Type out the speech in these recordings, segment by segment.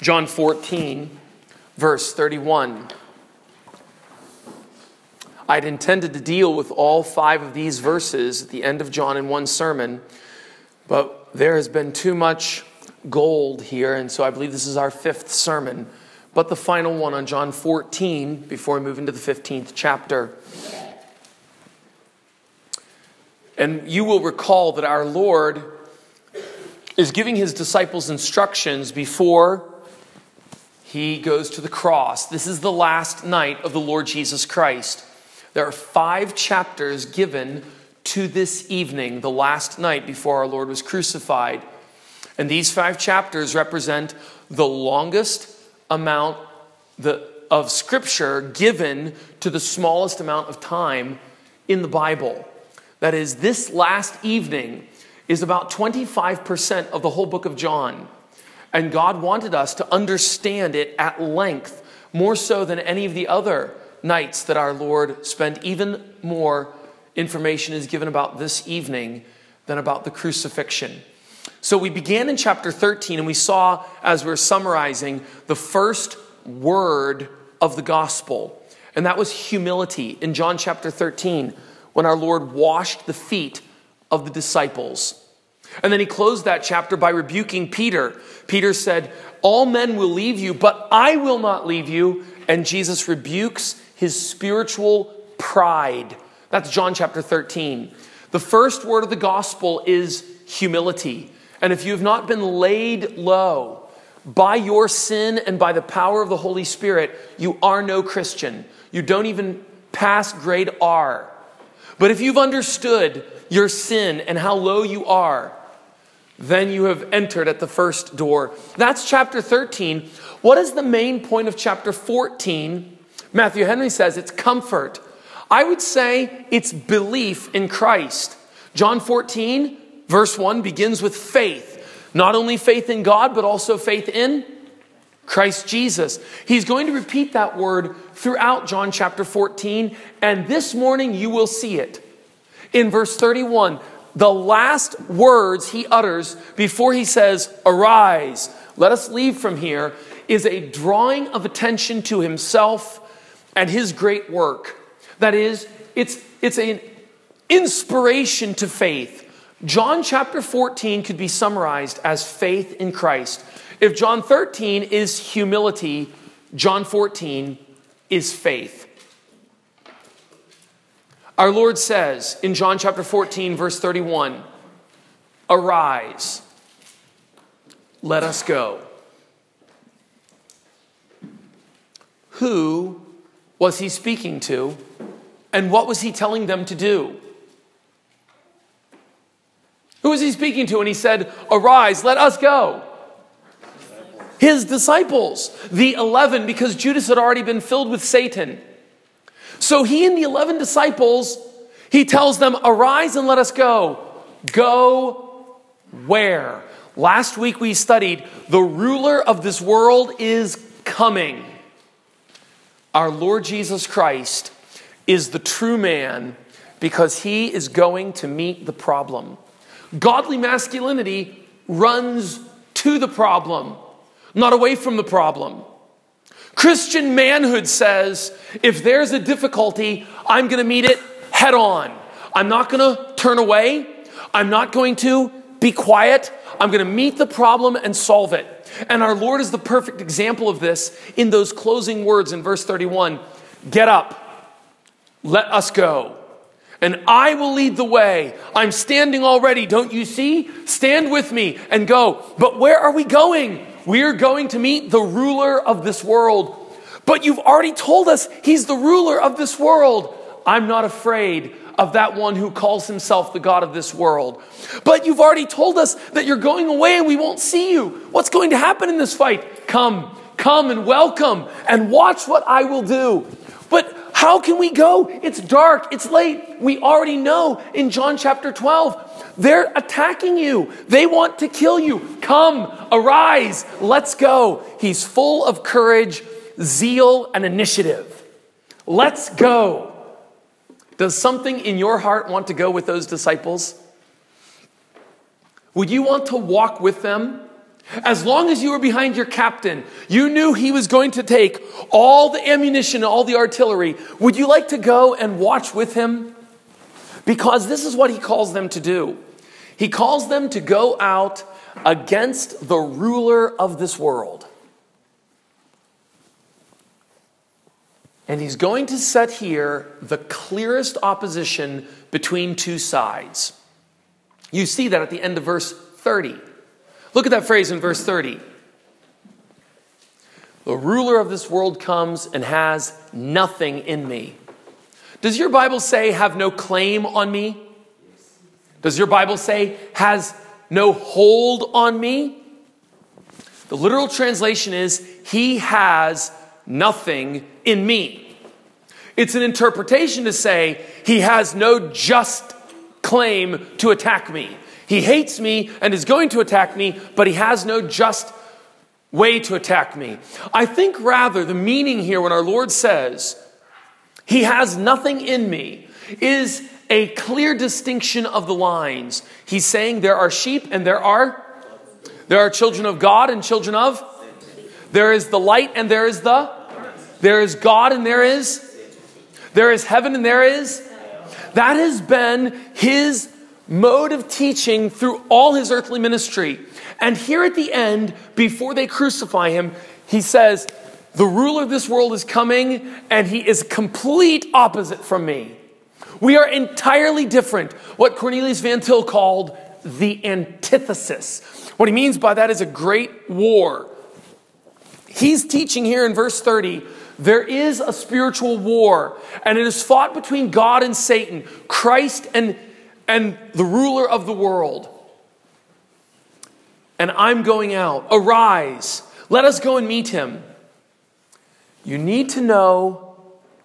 John 14, verse 31. I'd intended to deal with all five of these verses at the end of John in one sermon, but there has been too much gold here, and so I believe this is our fifth sermon, but the final one on John 14 before we move into the 15th chapter. And you will recall that our Lord is giving his disciples instructions before he goes to the cross. This is the last night of the Lord Jesus Christ. There are five chapters given to this evening, the last night before our Lord was crucified. And these five chapters represent the longest amount of scripture given to the smallest amount of time in the Bible. That is, this last evening is about 25% of the whole book of John. And God wanted us to understand it at length, more so than any of the other nights that our Lord spent. Even more information is given about this evening than about the crucifixion. So we began in chapter 13, and we saw, as we are summarizing, the first word of the gospel, and that was humility in John chapter 13, when our Lord washed the feet of the disciples. And then he closed that chapter by rebuking Peter. Peter said, All men will leave you, but I will not leave you. And Jesus rebukes his spiritual pride. That's John chapter 13. The first word of the gospel is humility. And if you have not been laid low by your sin and by the power of the Holy Spirit, you are no Christian. You don't even pass grade R. But if you've understood your sin and how low you are, then you have entered at the first door. That's chapter 13. What is the main point of chapter 14? Matthew Henry says it's comfort. I would say it's belief in Christ. John 14, verse 1 begins with faith. Not only faith in God, but also faith in Christ Jesus. He's going to repeat that word throughout John chapter 14, and this morning you will see it. In verse 31, the last words he utters before he says, Arise, let us leave from here, is a drawing of attention to himself and his great work. That is, it's, it's an inspiration to faith. John chapter 14 could be summarized as faith in Christ. If John 13 is humility, John 14 is faith. Our Lord says in John chapter 14, verse 31, Arise, let us go. Who was he speaking to, and what was he telling them to do? Who was he speaking to? And he said, Arise, let us go. His disciples, the 11, because Judas had already been filled with Satan. So he and the 11 disciples, he tells them, Arise and let us go. Go where? Last week we studied the ruler of this world is coming. Our Lord Jesus Christ is the true man because he is going to meet the problem. Godly masculinity runs to the problem, not away from the problem. Christian manhood says if there's a difficulty, I'm going to meet it head on. I'm not going to turn away. I'm not going to be quiet. I'm going to meet the problem and solve it. And our Lord is the perfect example of this in those closing words in verse 31 Get up, let us go, and I will lead the way. I'm standing already, don't you see? Stand with me and go. But where are we going? We're going to meet the ruler of this world. But you've already told us he's the ruler of this world. I'm not afraid of that one who calls himself the God of this world. But you've already told us that you're going away and we won't see you. What's going to happen in this fight? Come, come and welcome and watch what I will do. But how can we go? It's dark, it's late. We already know in John chapter 12 they're attacking you. They want to kill you. Come, arise, let's go. He's full of courage, zeal, and initiative. Let's go. Does something in your heart want to go with those disciples? Would you want to walk with them As long as you were behind your captain, you knew he was going to take all the ammunition, all the artillery. Would you like to go and watch with him? Because this is what he calls them to do. He calls them to go out against the ruler of this world. And he's going to set here the clearest opposition between two sides. You see that at the end of verse 30. Look at that phrase in verse 30. The ruler of this world comes and has nothing in me. Does your Bible say, have no claim on me? Does your Bible say, has no hold on me? The literal translation is, he has nothing in me. It's an interpretation to say, he has no just claim to attack me. He hates me and is going to attack me, but he has no just way to attack me. I think rather the meaning here when our Lord says, He has nothing in me, is a clear distinction of the lines. He's saying there are sheep and there are there are children of God and children of there is the light and there is the there is God and there is there is heaven and there is that has been his mode of teaching through all his earthly ministry. And here at the end, before they crucify him, he says, The ruler of this world is coming, and he is complete opposite from me. We are entirely different. What Cornelius Van Til called the antithesis. What he means by that is a great war. He's teaching here in verse 30 there is a spiritual war, and it is fought between God and Satan, Christ and, and the ruler of the world. And I'm going out. Arise, let us go and meet him. You need to know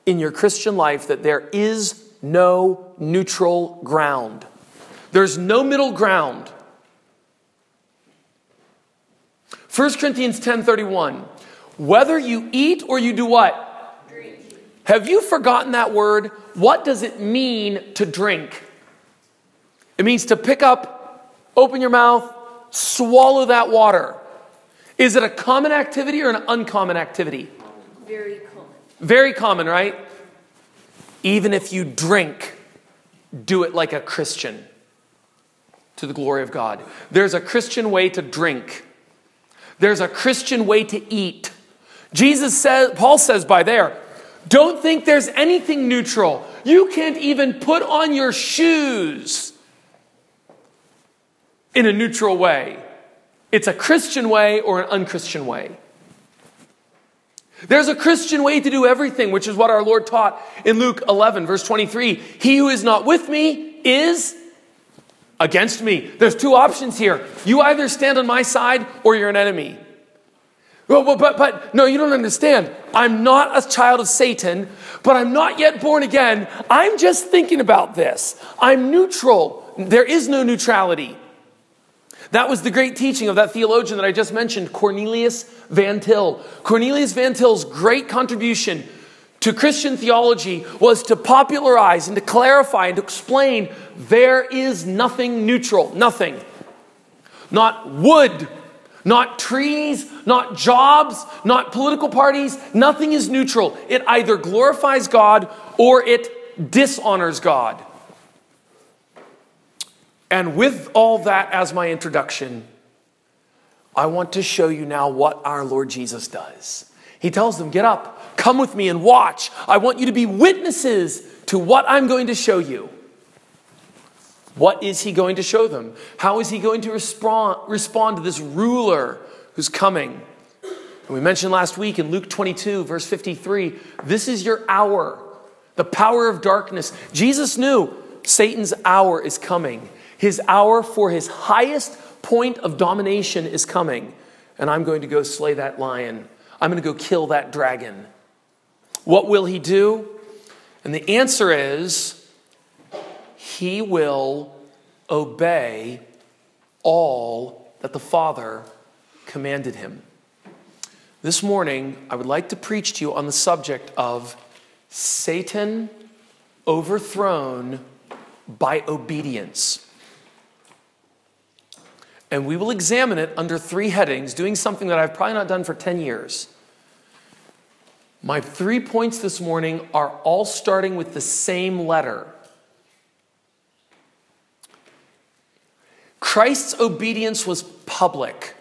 in your Christian life that there is no neutral ground. There's no middle ground. 1 Corinthians 10:31 whether you eat or you do what? Drink. Have you forgotten that word? What does it mean to drink? It means to pick up, open your mouth, swallow that water. Is it a common activity or an uncommon activity? Very common. Very common, right? Even if you drink, do it like a Christian to the glory of God. There's a Christian way to drink, there's a Christian way to eat. Jesus says, Paul says by there, don't think there's anything neutral. You can't even put on your shoes in a neutral way. It's a Christian way or an unchristian way. There's a Christian way to do everything, which is what our Lord taught in Luke 11, verse 23. He who is not with me is against me. There's two options here. You either stand on my side or you're an enemy. Well, but, but, but, no, you don't understand. I'm not a child of Satan, but I'm not yet born again. I'm just thinking about this. I'm neutral. There is no neutrality. That was the great teaching of that theologian that I just mentioned, Cornelius Van Til. Cornelius Van Til's great contribution to Christian theology was to popularize and to clarify and to explain there is nothing neutral, nothing. Not wood not trees, not jobs, not political parties. Nothing is neutral. It either glorifies God or it dishonors God. And with all that as my introduction, I want to show you now what our Lord Jesus does. He tells them, Get up, come with me and watch. I want you to be witnesses to what I'm going to show you. What is he going to show them? How is he going to respond, respond to this ruler who's coming? And we mentioned last week in Luke 22, verse 53, this is your hour, the power of darkness. Jesus knew Satan's hour is coming. His hour for his highest point of domination is coming. And I'm going to go slay that lion. I'm going to go kill that dragon. What will he do? And the answer is he will obey all that the Father commanded him. This morning, I would like to preach to you on the subject of Satan overthrown by obedience. And we will examine it under three headings, doing something that I've probably not done for 10 years. My three points this morning are all starting with the same letter. Christ's obedience was public.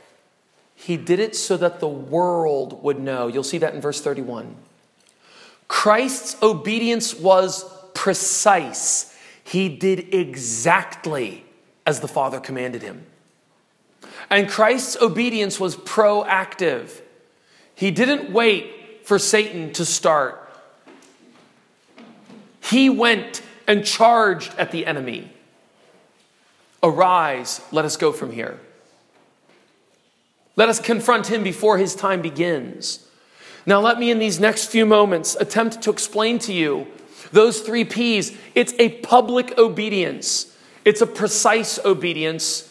He did it so that the world would know. You'll see that in verse 31. Christ's obedience was precise. He did exactly as the Father commanded him. And Christ's obedience was proactive. He didn't wait for Satan to start, he went and charged at the enemy. Arise, let us go from here. Let us confront him before his time begins. Now, let me, in these next few moments, attempt to explain to you those three P's. It's a public obedience, it's a precise obedience,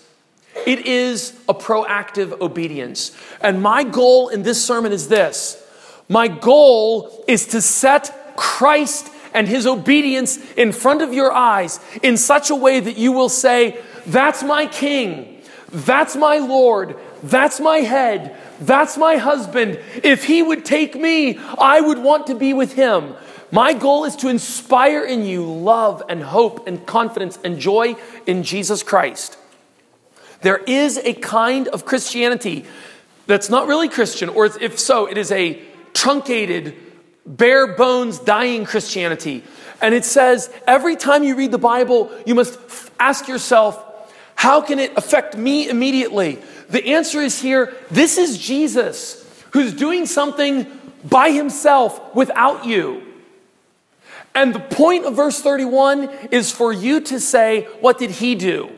it is a proactive obedience. And my goal in this sermon is this my goal is to set Christ and his obedience in front of your eyes in such a way that you will say, That's my king, that's my Lord, that's my head, that's my husband. If he would take me, I would want to be with him. My goal is to inspire in you love and hope and confidence and joy in Jesus Christ. There is a kind of Christianity that's not really Christian, or if so, it is a truncated, bare bones, dying Christianity. And it says every time you read the Bible, you must ask yourself, how can it affect me immediately? The answer is here this is Jesus who's doing something by himself without you. And the point of verse 31 is for you to say, What did he do?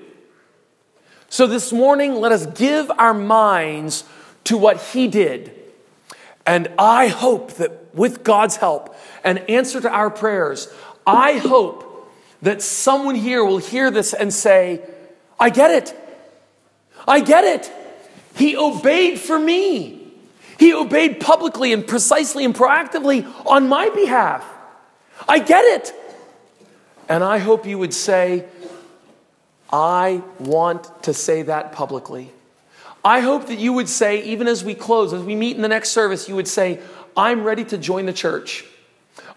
So this morning, let us give our minds to what he did. And I hope that with God's help and answer to our prayers, I hope that someone here will hear this and say, I get it. I get it. He obeyed for me. He obeyed publicly and precisely and proactively on my behalf. I get it. And I hope you would say, I want to say that publicly. I hope that you would say, even as we close, as we meet in the next service, you would say, I'm ready to join the church.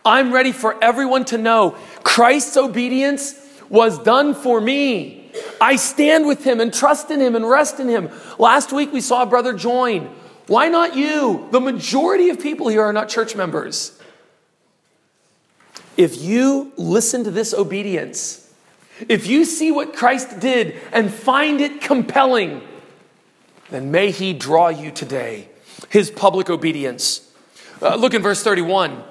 I'm ready for everyone to know Christ's obedience was done for me. I stand with him and trust in him and rest in him. Last week we saw a brother join. Why not you? The majority of people here are not church members. If you listen to this obedience, if you see what Christ did and find it compelling, then may He draw you today. His public obedience. Uh, look in verse 31.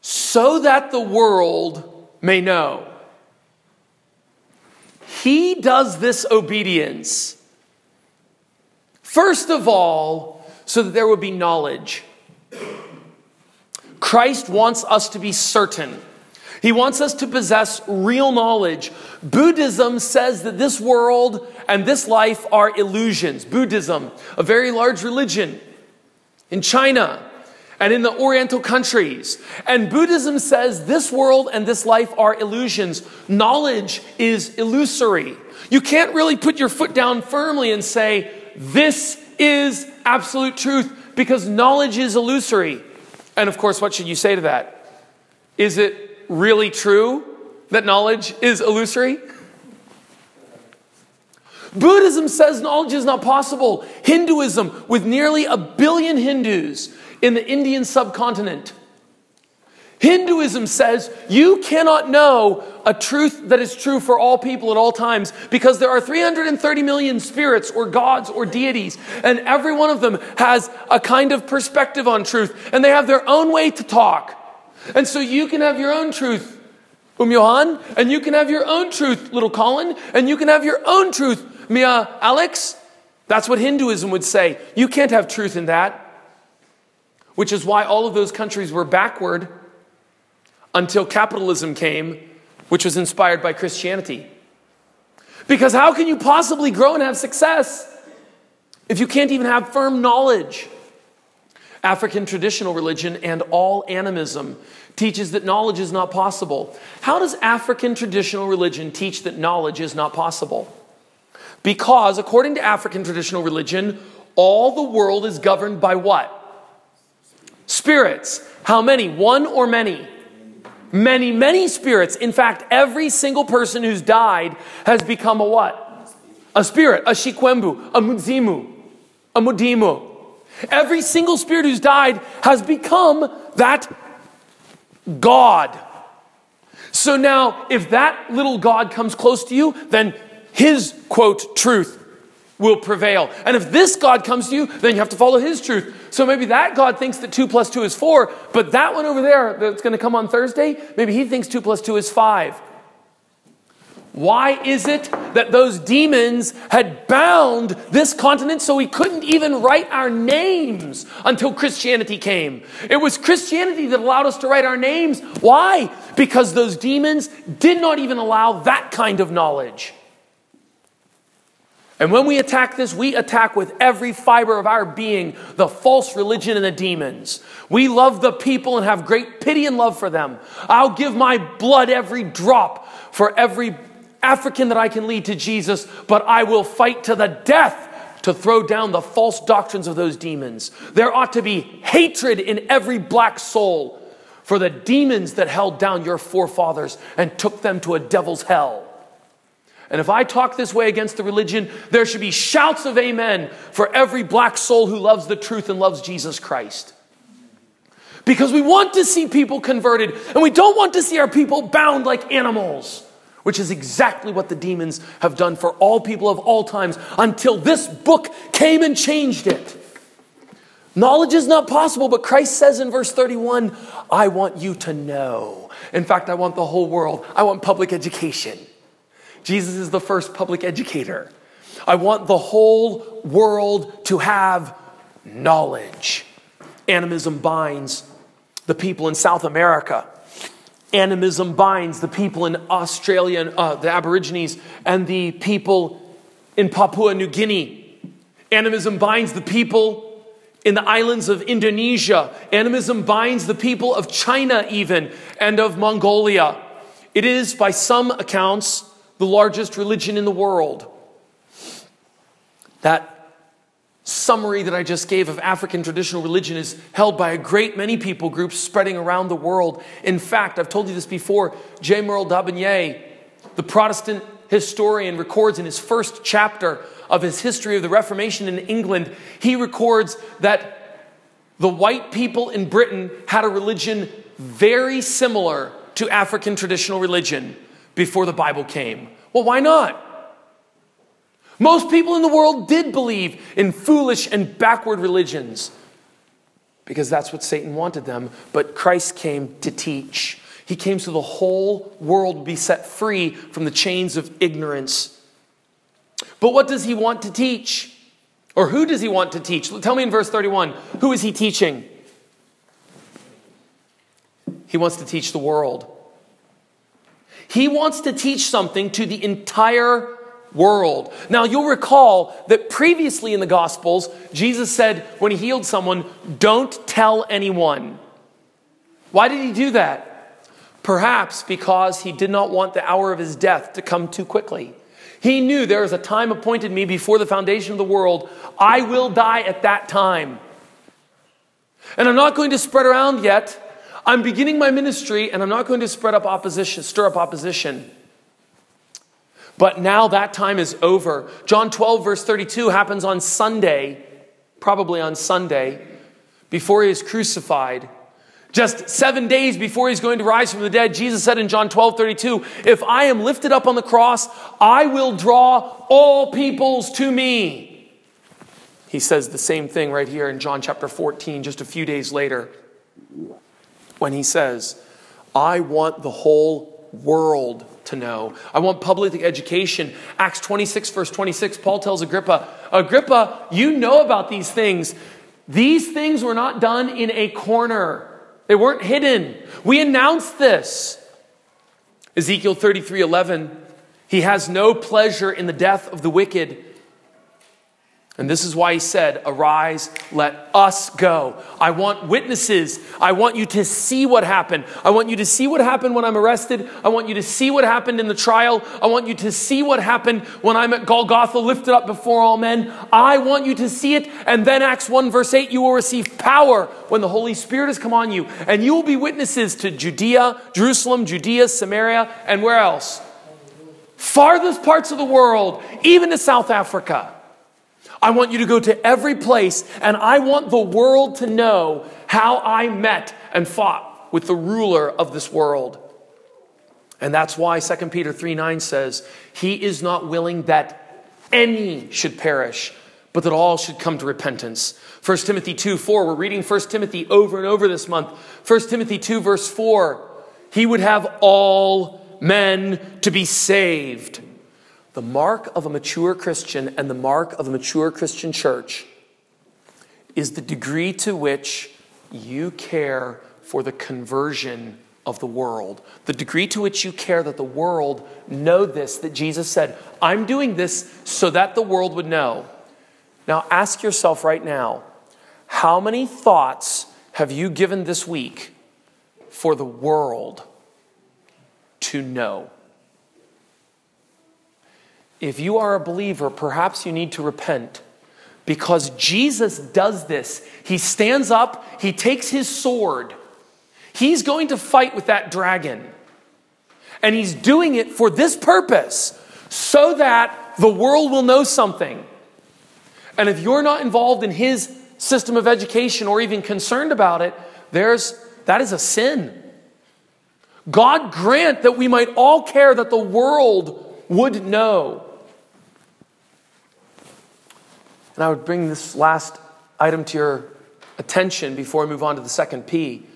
So that the world may know. He does this obedience, first of all, so that there would be knowledge. Christ wants us to be certain he wants us to possess real knowledge. Buddhism says that this world and this life are illusions. Buddhism, a very large religion in China and in the Oriental countries. And Buddhism says this world and this life are illusions. Knowledge is illusory. You can't really put your foot down firmly and say, this is absolute truth because knowledge is illusory. And of course, what should you say to that? Is it really true that knowledge is illusory? Buddhism says knowledge is not possible. Hinduism, with nearly a billion Hindus in the Indian subcontinent, Hinduism says you cannot know a truth that is true for all people at all times because there are 330 million spirits or gods or deities, and every one of them has a kind of perspective on truth, and they have their own way to talk. And so you can have your own truth, Um Johan, and you can have your own truth, little Colin, and you can have your own truth, Mia Alex. That's what Hinduism would say. You can't have truth in that. Which is why all of those countries were backward until capitalism came, which was inspired by Christianity. Because how can you possibly grow and have success if you can't even have firm knowledge? African traditional religion and all animism teaches that knowledge is not possible. How does African traditional religion teach that knowledge is not possible? Because, according to African traditional religion, all the world is governed by what? Spirits. How many? One or many? Many, many spirits. In fact, every single person who's died has become a what? A spirit, a shikwembu, a mudzimu, a mudimu. Every single spirit who's died has become that God. So now, if that little God comes close to you, then his quote truth will prevail. And if this God comes to you, then you have to follow his truth. So maybe that God thinks that 2 plus 2 is 4, but that one over there that's going to come on Thursday, maybe he thinks 2 plus 2 is 5. Why is it that those demons had bound this continent so we couldn't even write our names until Christianity came? It was Christianity that allowed us to write our names. Why? Because those demons did not even allow that kind of knowledge. And when we attack this, we attack with every fiber of our being the false religion and the demons. We love the people and have great pity and love for them. I'll give my blood every drop for every African that I can lead to Jesus, but I will fight to the death to throw down the false doctrines of those demons. There ought to be hatred in every black soul for the demons that held down your forefathers and took them to a devil's hell. And if I talk this way against the religion, there should be shouts of amen for every black soul who loves the truth and loves Jesus Christ. Because we want to see people converted, and we don't want to see our people bound like animals, which is exactly what the demons have done for all people of all times until this book came and changed it. Knowledge is not possible, but Christ says in verse 31 I want you to know. In fact, I want the whole world, I want public education. Jesus is the first public educator. I want the whole world to have knowledge. Animism binds the people in South America. Animism binds the people in Australia, uh, the Aborigines, and the people in Papua New Guinea. Animism binds the people in the islands of Indonesia. Animism binds the people of China, even, and of Mongolia. It is, by some accounts, the largest religion in the world. That summary that I just gave of African traditional religion is held by a great many people groups spreading around the world. In fact, I've told you this before, J. Merle d'Aubigné, the Protestant historian, records in his first chapter of his history of the Reformation in England, he records that the white people in Britain had a religion very similar to African traditional religion before the Bible came. Well, why not? Most people in the world did believe in foolish and backward religions because that's what Satan wanted them. But Christ came to teach. He came so the whole world would be set free from the chains of ignorance. But what does he want to teach? Or who does he want to teach? Tell me in verse 31 who is he teaching? He wants to teach the world. He wants to teach something to the entire world. Now, you'll recall that previously in the Gospels, Jesus said when he healed someone, Don't tell anyone. Why did he do that? Perhaps because he did not want the hour of his death to come too quickly. He knew there is a time appointed me before the foundation of the world. I will die at that time. And I'm not going to spread around yet I'm beginning my ministry and I'm not going to spread up opposition, stir up opposition. But now that time is over. John 12, verse 32 happens on Sunday, probably on Sunday, before he is crucified. Just seven days before he's going to rise from the dead, Jesus said in John 12, 32, If I am lifted up on the cross, I will draw all peoples to me. He says the same thing right here in John chapter 14, just a few days later when he says, I want the whole world to know. I want public education. Acts 26, verse 26, Paul tells Agrippa, Agrippa, you know about these things. These things were not done in a corner, they weren't hidden. We announced this. Ezekiel 33, 11, he has no pleasure in the death of the wicked. And this is why he said, Arise, let us go. I want witnesses. I want you to see what happened. I want you to see what happened when I'm arrested. I want you to see what happened in the trial. I want you to see what happened when I'm at Golgotha, lifted up before all men. I want you to see it. And then, Acts 1, verse 8, you will receive power when the Holy Spirit has come on you. And you will be witnesses to Judea, Jerusalem, Judea, Samaria, and where else? Farthest parts of the world, even to South Africa. I want you to go to every place, and I want the world to know how I met and fought with the ruler of this world. And that's why 2 Peter 3 9 says, He is not willing that any should perish, but that all should come to repentance. 1 Timothy 2 4, we're reading 1 Timothy over and over this month. 1 Timothy 2, verse 4, He would have all men to be saved. The mark of a mature Christian and the mark of a mature Christian church is the degree to which you care for the conversion of the world. The degree to which you care that the world know this, that Jesus said, I'm doing this so that the world would know. Now ask yourself right now, how many thoughts have you given this week for the world to know? If you are a believer, perhaps you need to repent because Jesus does this. He stands up, he takes his sword, he's going to fight with that dragon. And he's doing it for this purpose so that the world will know something. And if you're not involved in his system of education or even concerned about it, there's that is a sin. God grant that we might all care that the world would know. And I would bring this last item to your attention before I move on to the second P.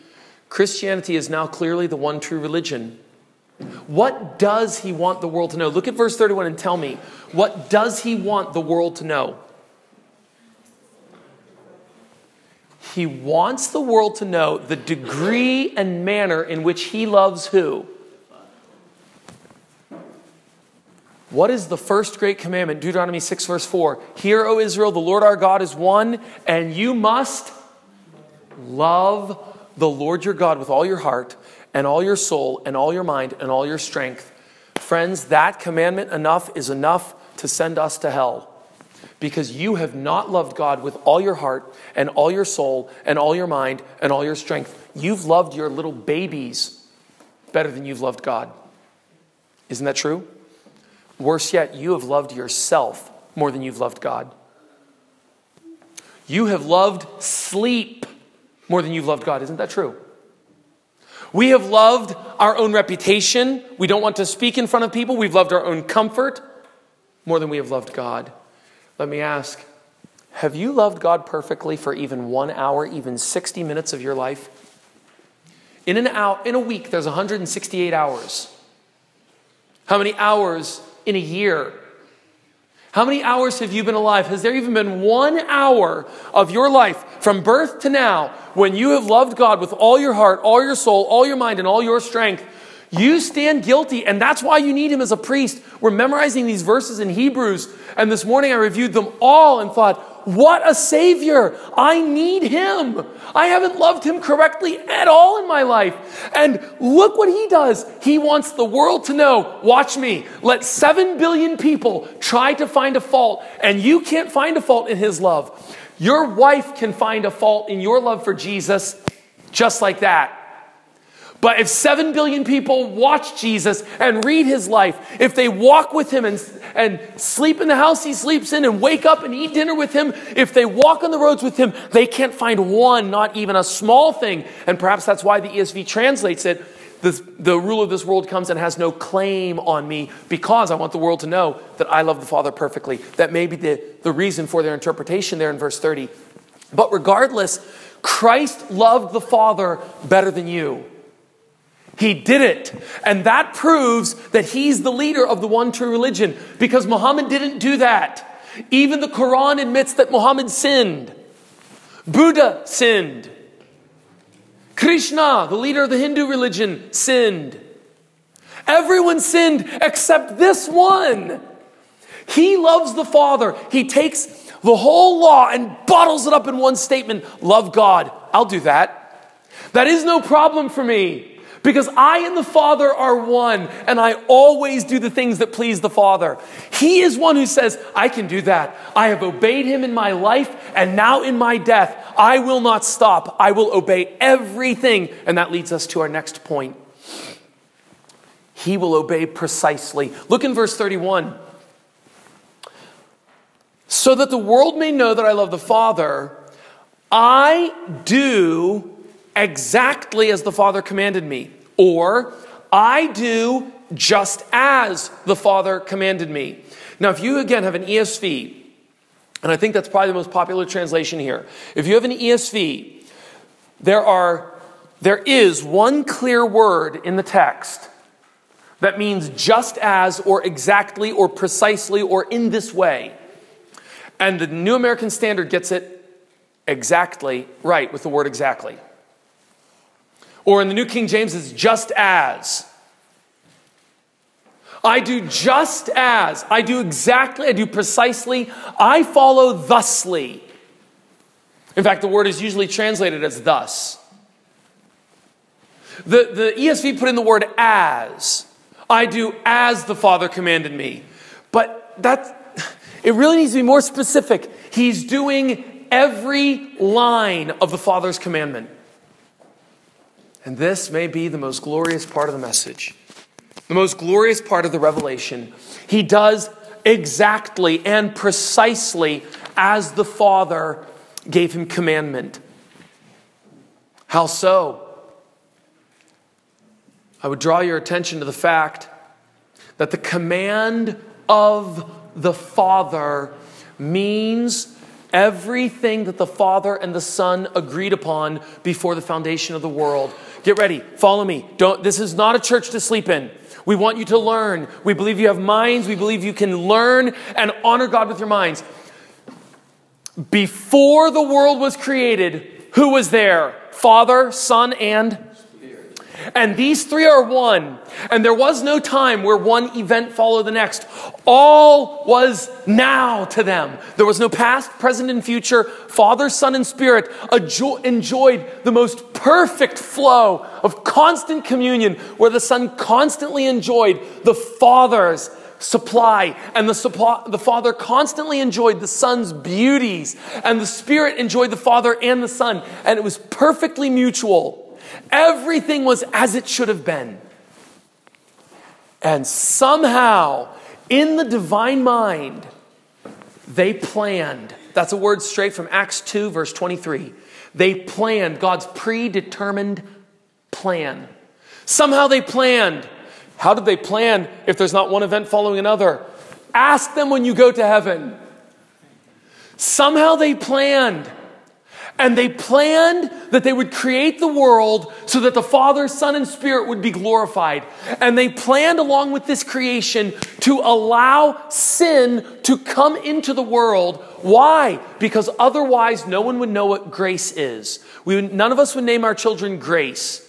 Christianity is now clearly the one true religion. What does he want the world to know? Look at verse 31 and tell me, what does he want the world to know? He wants the world to know the degree and manner in which he loves who? What is the first great commandment? Deuteronomy 6, verse 4. Hear, O Israel, the Lord our God is one, and you must love the Lord your God with all your heart, and all your soul, and all your mind, and all your strength. Friends, that commandment enough is enough to send us to hell. Because you have not loved God with all your heart, and all your soul, and all your mind, and all your strength. You've loved your little babies better than you've loved God. Isn't that true? Worse yet, you have loved yourself more than you've loved God. You have loved sleep more than you've loved God. Isn't that true? We have loved our own reputation. We don't want to speak in front of people. We've loved our own comfort more than we have loved God. Let me ask Have you loved God perfectly for even one hour, even 60 minutes of your life? In, an hour, in a week, there's 168 hours. How many hours in a year? How many hours have you been alive? Has there even been one hour of your life from birth to now when you have loved God with all your heart, all your soul, all your mind, and all your strength? You stand guilty, and that's why you need him as a priest. We're memorizing these verses in Hebrews, and this morning I reviewed them all and thought, what a savior. I need him. I haven't loved him correctly at all in my life. And look what he does. He wants the world to know, watch me. Let 7 billion people try to find a fault, and you can't find a fault in his love. Your wife can find a fault in your love for Jesus just like that. But if 7 billion people watch Jesus and read his life, if they walk with him and, and sleep in the house he sleeps in and wake up and eat dinner with him, if they walk on the roads with him, they can't find one, not even a small thing. And perhaps that's why the ESV translates it the, the rule of this world comes and has no claim on me because I want the world to know that I love the Father perfectly. That may be the, the reason for their interpretation there in verse 30. But regardless, Christ loved the Father better than you. He did it. And that proves that he's the leader of the one true religion because Muhammad didn't do that. Even the Quran admits that Muhammad sinned. Buddha sinned. Krishna, the leader of the Hindu religion, sinned. Everyone sinned except this one. He loves the Father. He takes the whole law and bottles it up in one statement love God. I'll do that. That is no problem for me. Because I and the Father are one, and I always do the things that please the Father. He is one who says, I can do that. I have obeyed him in my life, and now in my death, I will not stop. I will obey everything. And that leads us to our next point. He will obey precisely. Look in verse 31. So that the world may know that I love the Father, I do exactly as the Father commanded me. Or, I do just as the Father commanded me. Now, if you again have an ESV, and I think that's probably the most popular translation here. If you have an ESV, there are there is one clear word in the text that means just as or exactly or precisely or in this way. And the New American Standard gets it exactly right with the word exactly. Or in the New King James, it's just as. I do just as. I do exactly. I do precisely. I follow thusly. In fact, the word is usually translated as thus. The, the ESV put in the word as. I do as the Father commanded me. But that, it really needs to be more specific. He's doing every line of the Father's commandment. And this may be the most glorious part of the message, the most glorious part of the revelation. He does exactly and precisely as the Father gave him commandment. How so? I would draw your attention to the fact that the command of the Father means everything that the Father and the Son agreed upon before the foundation of the world. Get ready. Follow me. Don't, this is not a church to sleep in. We want you to learn. We believe you have minds. We believe you can learn and honor God with your minds. Before the world was created, who was there? Father, Son, and and these three are one. And there was no time where one event followed the next. All was now to them. There was no past, present, and future. Father, Son, and Spirit enjoyed the most perfect flow of constant communion where the Son constantly enjoyed the Father's supply and the supply, the father constantly enjoyed the son's beauties and the spirit enjoyed the father and the son and it was perfectly mutual Everything was as it should have been. And somehow, in the divine mind, they planned. That's a word straight from Acts 2, verse 23. They planned God's predetermined plan. Somehow they planned. How did they plan if there's not one event following another? Ask them when you go to heaven. Somehow they planned and they planned that they would create the world so that the Father, Son, and Spirit would be glorified. And they planned along with this creation to allow sin to come into the world. Why? Because otherwise no one would know what grace is. We none of us would name our children Grace.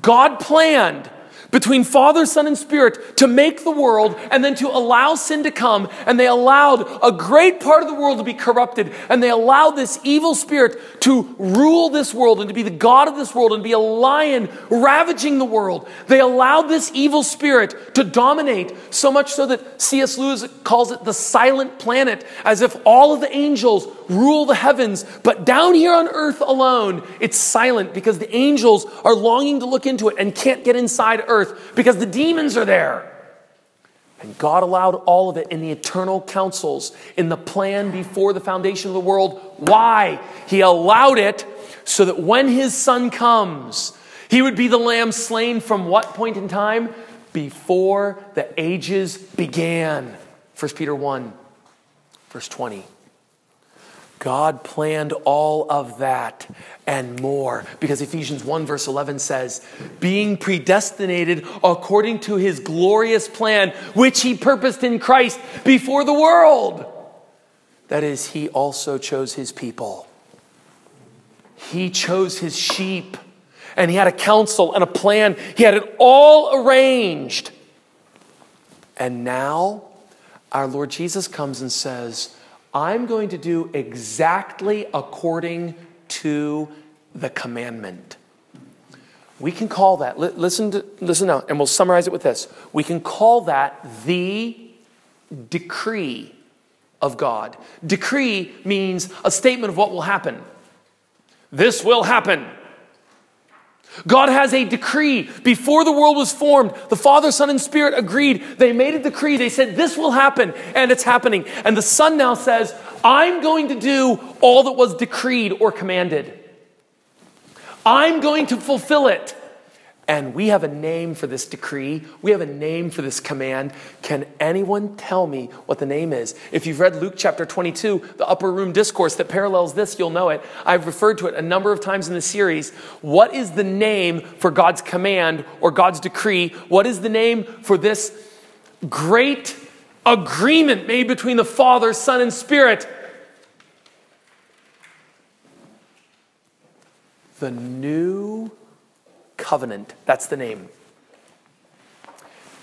God planned between Father, Son, and Spirit to make the world and then to allow sin to come. And they allowed a great part of the world to be corrupted. And they allowed this evil spirit to rule this world and to be the God of this world and be a lion ravaging the world. They allowed this evil spirit to dominate so much so that C.S. Lewis calls it the silent planet, as if all of the angels rule the heavens. But down here on earth alone, it's silent because the angels are longing to look into it and can't get inside earth because the demons are there. And God allowed all of it in the eternal councils, in the plan before the foundation of the world. Why? He allowed it so that when his son comes, he would be the lamb slain from what point in time? Before the ages began. 1 Peter 1, verse 20. God planned all of that and more because Ephesians 1, verse 11 says, being predestinated according to his glorious plan, which he purposed in Christ before the world. That is, he also chose his people. He chose his sheep, and he had a counsel and a plan. He had it all arranged. And now, our Lord Jesus comes and says, I'm going to do exactly according to the commandment. We can call that, listen, to, listen now, and we'll summarize it with this. We can call that the decree of God. Decree means a statement of what will happen. This will happen. God has a decree. Before the world was formed, the Father, Son, and Spirit agreed. They made a decree. They said, This will happen, and it's happening. And the Son now says, I'm going to do all that was decreed or commanded. I'm going to fulfill it. And we have a name for this decree. We have a name for this command. Can anyone tell me what the name is? If you've read Luke chapter 22, the upper room discourse that parallels this, you'll know it. I've referred to it a number of times in the series. What is the name for God's command or God's decree? What is the name for this great agreement made between the Father, Son, and Spirit? The new covenant. That's the name.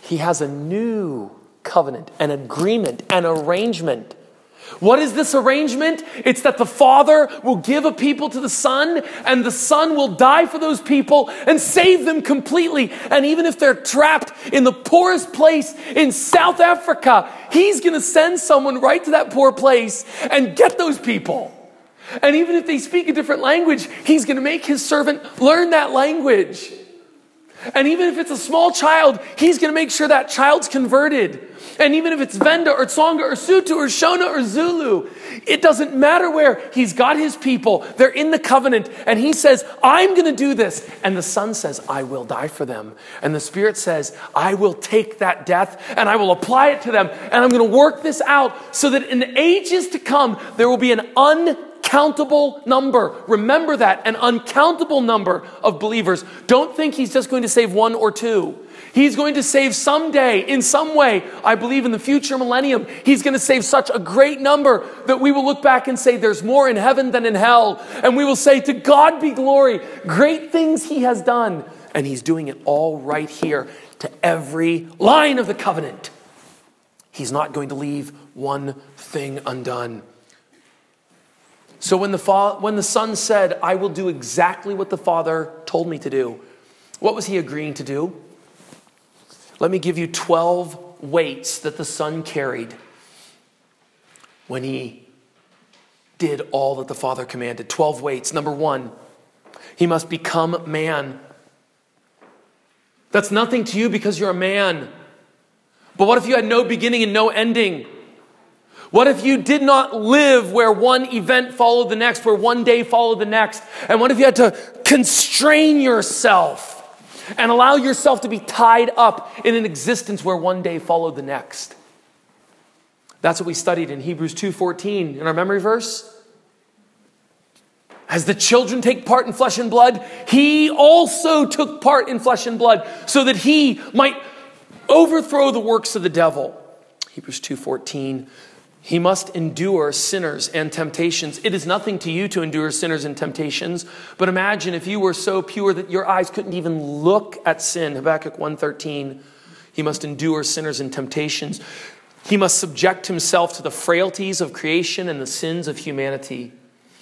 He has a new covenant, an agreement, an arrangement. What is this arrangement? It's that the Father will give a people to the Son, and the Son will die for those people and save them completely. And even if they're trapped in the poorest place in South Africa, He's going to send someone right to that poor place and get those people. And even if they speak a different language, he's going to make his servant learn that language. And even if it's a small child, he's going to make sure that child's converted. And even if it's Venda or Tsonga or Sotho or Shona or Zulu, it doesn't matter where. He's got his people. They're in the covenant. And he says, I'm going to do this. And the Son says, I will die for them. And the Spirit says, I will take that death and I will apply it to them. And I'm going to work this out so that in ages to come, there will be an un uncountable number. Remember that, an uncountable number of believers. Don't think he's just going to save one or two. He's going to save someday, in some way, I believe in the future millennium, he's going to save such a great number that we will look back and say, There's more in heaven than in hell. And we will say, To God be glory, great things he has done. And he's doing it all right here to every line of the covenant. He's not going to leave one thing undone. So when the, fa- when the son said, I will do exactly what the father told me to do, what was he agreeing to do? Let me give you 12 weights that the son carried when he did all that the father commanded. 12 weights. Number one, he must become man. That's nothing to you because you're a man. But what if you had no beginning and no ending? What if you did not live where one event followed the next, where one day followed the next? And what if you had to constrain yourself and allow yourself to be tied up in an existence where one day followed the next? That's what we studied in Hebrews 2:14 in our memory verse. As the children take part in flesh and blood, he also took part in flesh and blood so that he might overthrow the works of the devil. Hebrews 2:14 he must endure sinners and temptations. It is nothing to you to endure sinners and temptations, but imagine if you were so pure that your eyes couldn't even look at sin. Habakkuk 1:13. He must endure sinners and temptations. He must subject himself to the frailties of creation and the sins of humanity.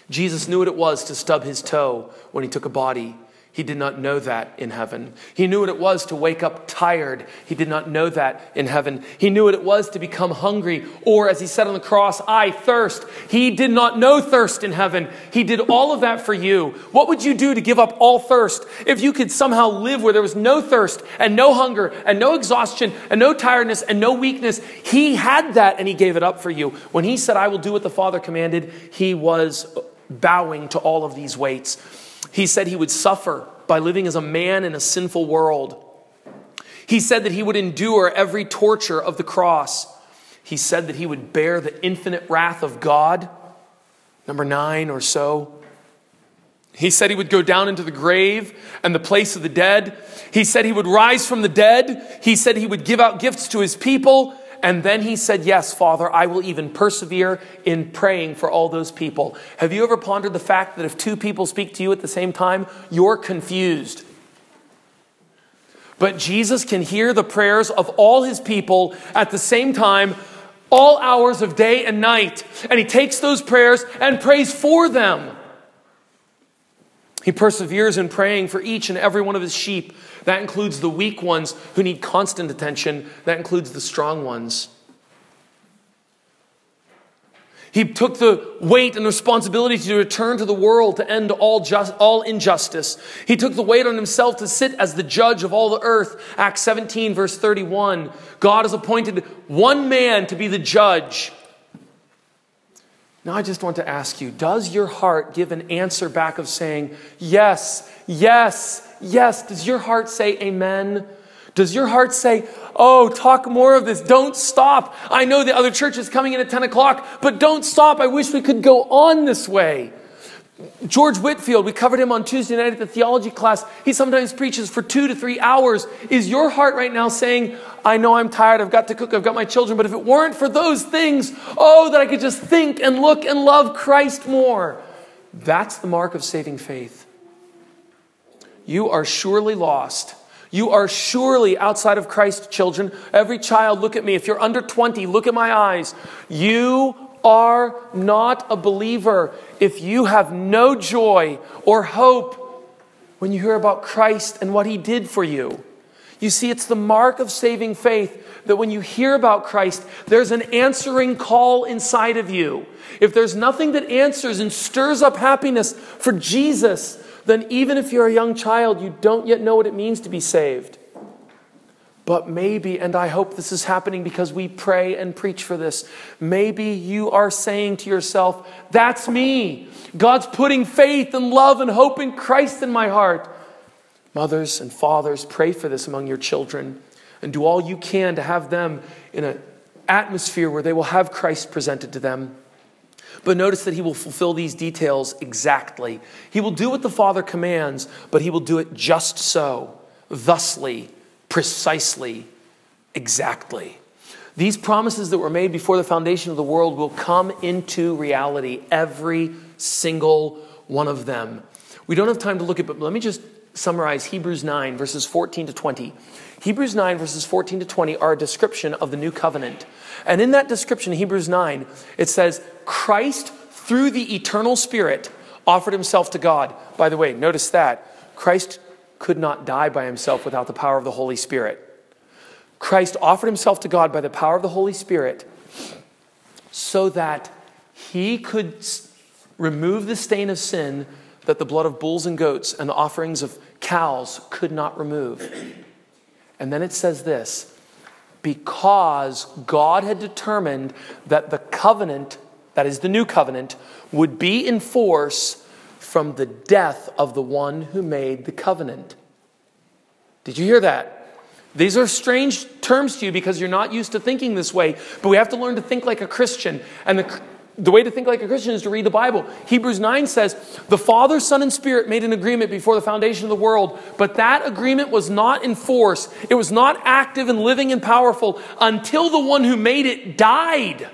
Jesus knew what it was to stub his toe when he took a body. He did not know that in heaven. He knew what it was to wake up tired. He did not know that in heaven. He knew what it was to become hungry, or as he said on the cross, I thirst. He did not know thirst in heaven. He did all of that for you. What would you do to give up all thirst if you could somehow live where there was no thirst and no hunger and no exhaustion and no tiredness and no weakness? He had that and he gave it up for you. When he said, I will do what the Father commanded, he was bowing to all of these weights. He said he would suffer by living as a man in a sinful world. He said that he would endure every torture of the cross. He said that he would bear the infinite wrath of God. Number nine or so. He said he would go down into the grave and the place of the dead. He said he would rise from the dead. He said he would give out gifts to his people. And then he said, Yes, Father, I will even persevere in praying for all those people. Have you ever pondered the fact that if two people speak to you at the same time, you're confused? But Jesus can hear the prayers of all his people at the same time all hours of day and night. And he takes those prayers and prays for them. He perseveres in praying for each and every one of his sheep. That includes the weak ones who need constant attention, that includes the strong ones. He took the weight and responsibility to return to the world to end all, just, all injustice. He took the weight on himself to sit as the judge of all the earth. Acts 17, verse 31. God has appointed one man to be the judge. Now, I just want to ask you does your heart give an answer back of saying, yes, yes, yes? Does your heart say amen? Does your heart say, Oh, talk more of this. Don't stop. I know the other church is coming in at 10 o'clock, but don't stop. I wish we could go on this way. George Whitefield, we covered him on Tuesday night at the theology class. He sometimes preaches for two to three hours. Is your heart right now saying, I know I'm tired, I've got to cook, I've got my children, but if it weren't for those things, oh, that I could just think and look and love Christ more? That's the mark of saving faith. You are surely lost you are surely outside of Christ, children. Every child, look at me. If you're under 20, look at my eyes. You are not a believer if you have no joy or hope when you hear about Christ and what he did for you. You see, it's the mark of saving faith that when you hear about Christ, there's an answering call inside of you. If there's nothing that answers and stirs up happiness for Jesus, then even if you're a young child, you don't yet know what it means to be saved. But maybe, and I hope this is happening because we pray and preach for this, maybe you are saying to yourself, That's me. God's putting faith and love and hope in Christ in my heart. Mothers and fathers, pray for this among your children and do all you can to have them in an atmosphere where they will have Christ presented to them. But notice that he will fulfill these details exactly. He will do what the Father commands, but he will do it just so, thusly, precisely, exactly. These promises that were made before the foundation of the world will come into reality, every single one of them. We don't have time to look at, but let me just summarize Hebrews 9, verses 14 to 20. Hebrews 9, verses 14 to 20 are a description of the new covenant. And in that description, Hebrews 9, it says, Christ, through the eternal Spirit, offered himself to God. By the way, notice that. Christ could not die by himself without the power of the Holy Spirit. Christ offered himself to God by the power of the Holy Spirit so that he could remove the stain of sin that the blood of bulls and goats and the offerings of cows could not remove. And then it says this because God had determined that the covenant, that is the new covenant, would be in force from the death of the one who made the covenant. Did you hear that? These are strange terms to you because you're not used to thinking this way, but we have to learn to think like a Christian. And the the way to think like a Christian is to read the Bible. Hebrews 9 says, The Father, Son, and Spirit made an agreement before the foundation of the world, but that agreement was not in force. It was not active and living and powerful until the one who made it died.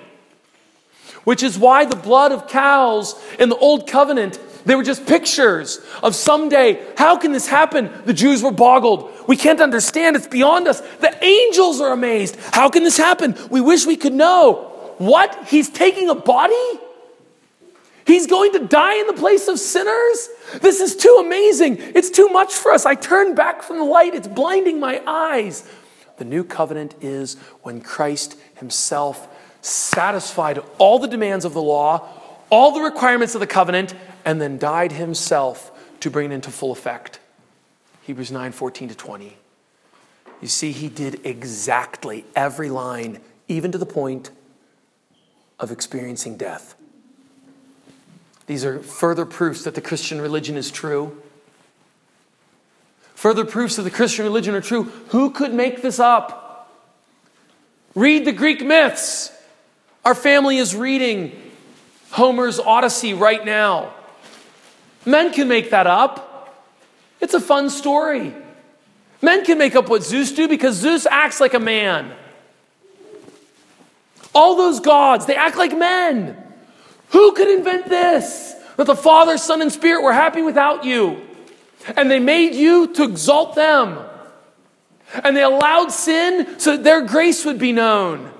Which is why the blood of cows in the Old Covenant, they were just pictures of someday, how can this happen? The Jews were boggled. We can't understand. It's beyond us. The angels are amazed. How can this happen? We wish we could know. What? He's taking a body? He's going to die in the place of sinners? This is too amazing. It's too much for us. I turn back from the light, it's blinding my eyes. The new covenant is when Christ himself satisfied all the demands of the law, all the requirements of the covenant, and then died himself to bring it into full effect. Hebrews 9 14 to 20. You see, he did exactly every line, even to the point of experiencing death. These are further proofs that the Christian religion is true. Further proofs that the Christian religion are true. Who could make this up? Read the Greek myths. Our family is reading Homer's Odyssey right now. Men can make that up. It's a fun story. Men can make up what Zeus do because Zeus acts like a man. All those gods, they act like men. Who could invent this? That the Father, Son, and Spirit were happy without you. And they made you to exalt them. And they allowed sin so that their grace would be known.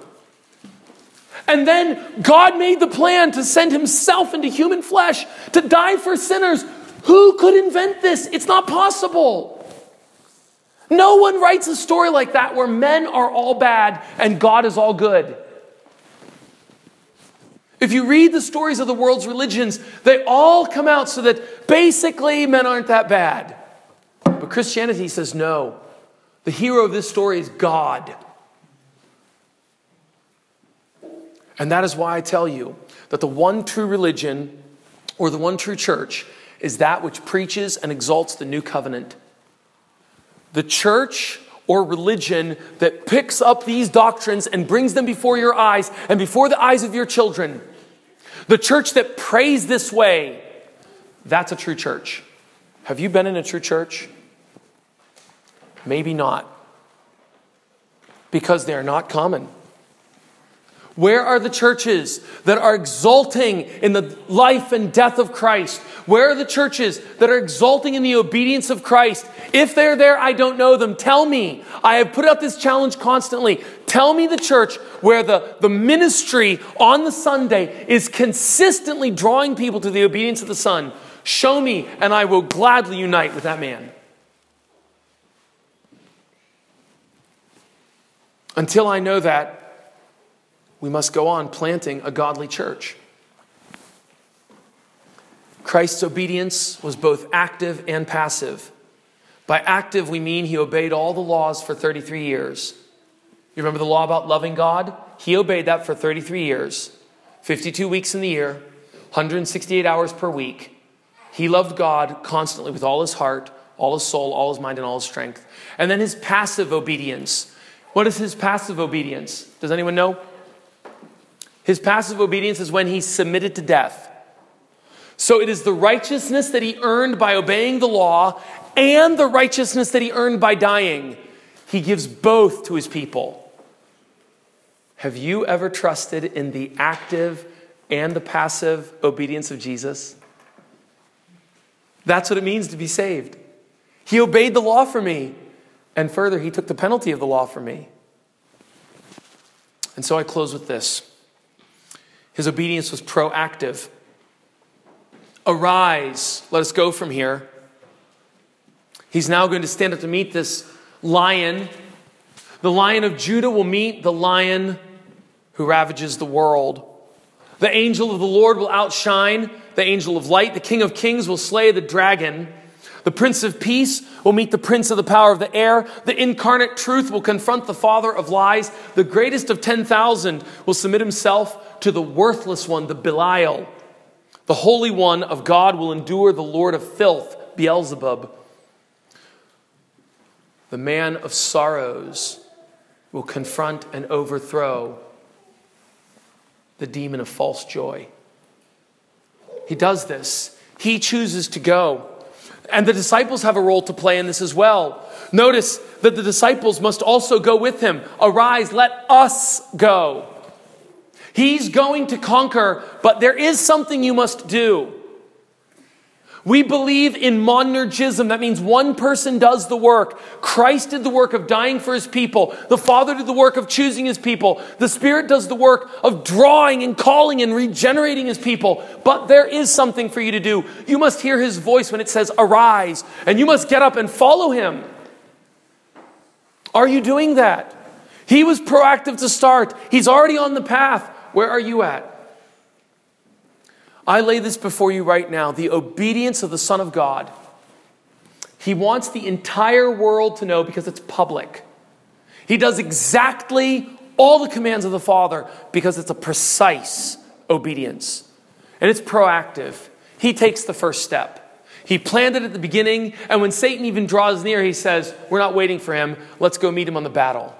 And then God made the plan to send himself into human flesh to die for sinners. Who could invent this? It's not possible. No one writes a story like that where men are all bad and God is all good. If you read the stories of the world's religions, they all come out so that basically men aren't that bad. But Christianity says no. The hero of this story is God. And that is why I tell you that the one true religion or the one true church is that which preaches and exalts the new covenant. The church or religion that picks up these doctrines and brings them before your eyes and before the eyes of your children. The church that prays this way, that's a true church. Have you been in a true church? Maybe not. Because they are not common. Where are the churches that are exulting in the life and death of Christ? Where are the churches that are exulting in the obedience of Christ? If they're there, I don't know them. Tell me. I have put out this challenge constantly. Tell me the church where the, the ministry on the Sunday is consistently drawing people to the obedience of the Son. Show me, and I will gladly unite with that man. Until I know that, we must go on planting a godly church. Christ's obedience was both active and passive. By active, we mean he obeyed all the laws for 33 years. You remember the law about loving God? He obeyed that for 33 years, 52 weeks in the year, 168 hours per week. He loved God constantly with all his heart, all his soul, all his mind, and all his strength. And then his passive obedience. What is his passive obedience? Does anyone know? His passive obedience is when he submitted to death. So it is the righteousness that he earned by obeying the law and the righteousness that he earned by dying. He gives both to his people. Have you ever trusted in the active and the passive obedience of Jesus? That's what it means to be saved. He obeyed the law for me, and further, he took the penalty of the law for me. And so I close with this. His obedience was proactive. Arise, let us go from here. He's now going to stand up to meet this lion. The lion of Judah will meet the lion who ravages the world. The angel of the Lord will outshine the angel of light. The king of kings will slay the dragon. The Prince of Peace will meet the Prince of the power of the air. The incarnate truth will confront the father of lies. The greatest of 10,000 will submit himself to the worthless one, the Belial. The Holy One of God will endure the Lord of filth, Beelzebub. The man of sorrows will confront and overthrow the demon of false joy. He does this. He chooses to go. And the disciples have a role to play in this as well. Notice that the disciples must also go with him. Arise, let us go. He's going to conquer, but there is something you must do. We believe in monergism. That means one person does the work. Christ did the work of dying for his people. The Father did the work of choosing his people. The Spirit does the work of drawing and calling and regenerating his people. But there is something for you to do. You must hear his voice when it says, Arise, and you must get up and follow him. Are you doing that? He was proactive to start, he's already on the path. Where are you at? I lay this before you right now the obedience of the Son of God. He wants the entire world to know because it's public. He does exactly all the commands of the Father because it's a precise obedience and it's proactive. He takes the first step. He planned it at the beginning, and when Satan even draws near, he says, We're not waiting for him. Let's go meet him on the battle.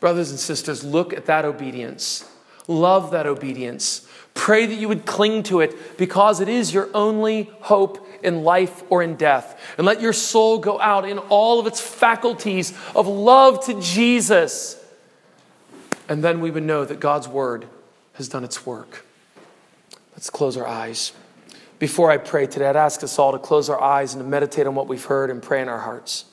Brothers and sisters, look at that obedience. Love that obedience. Pray that you would cling to it because it is your only hope in life or in death. And let your soul go out in all of its faculties of love to Jesus. And then we would know that God's word has done its work. Let's close our eyes. Before I pray today, I'd ask us all to close our eyes and to meditate on what we've heard and pray in our hearts.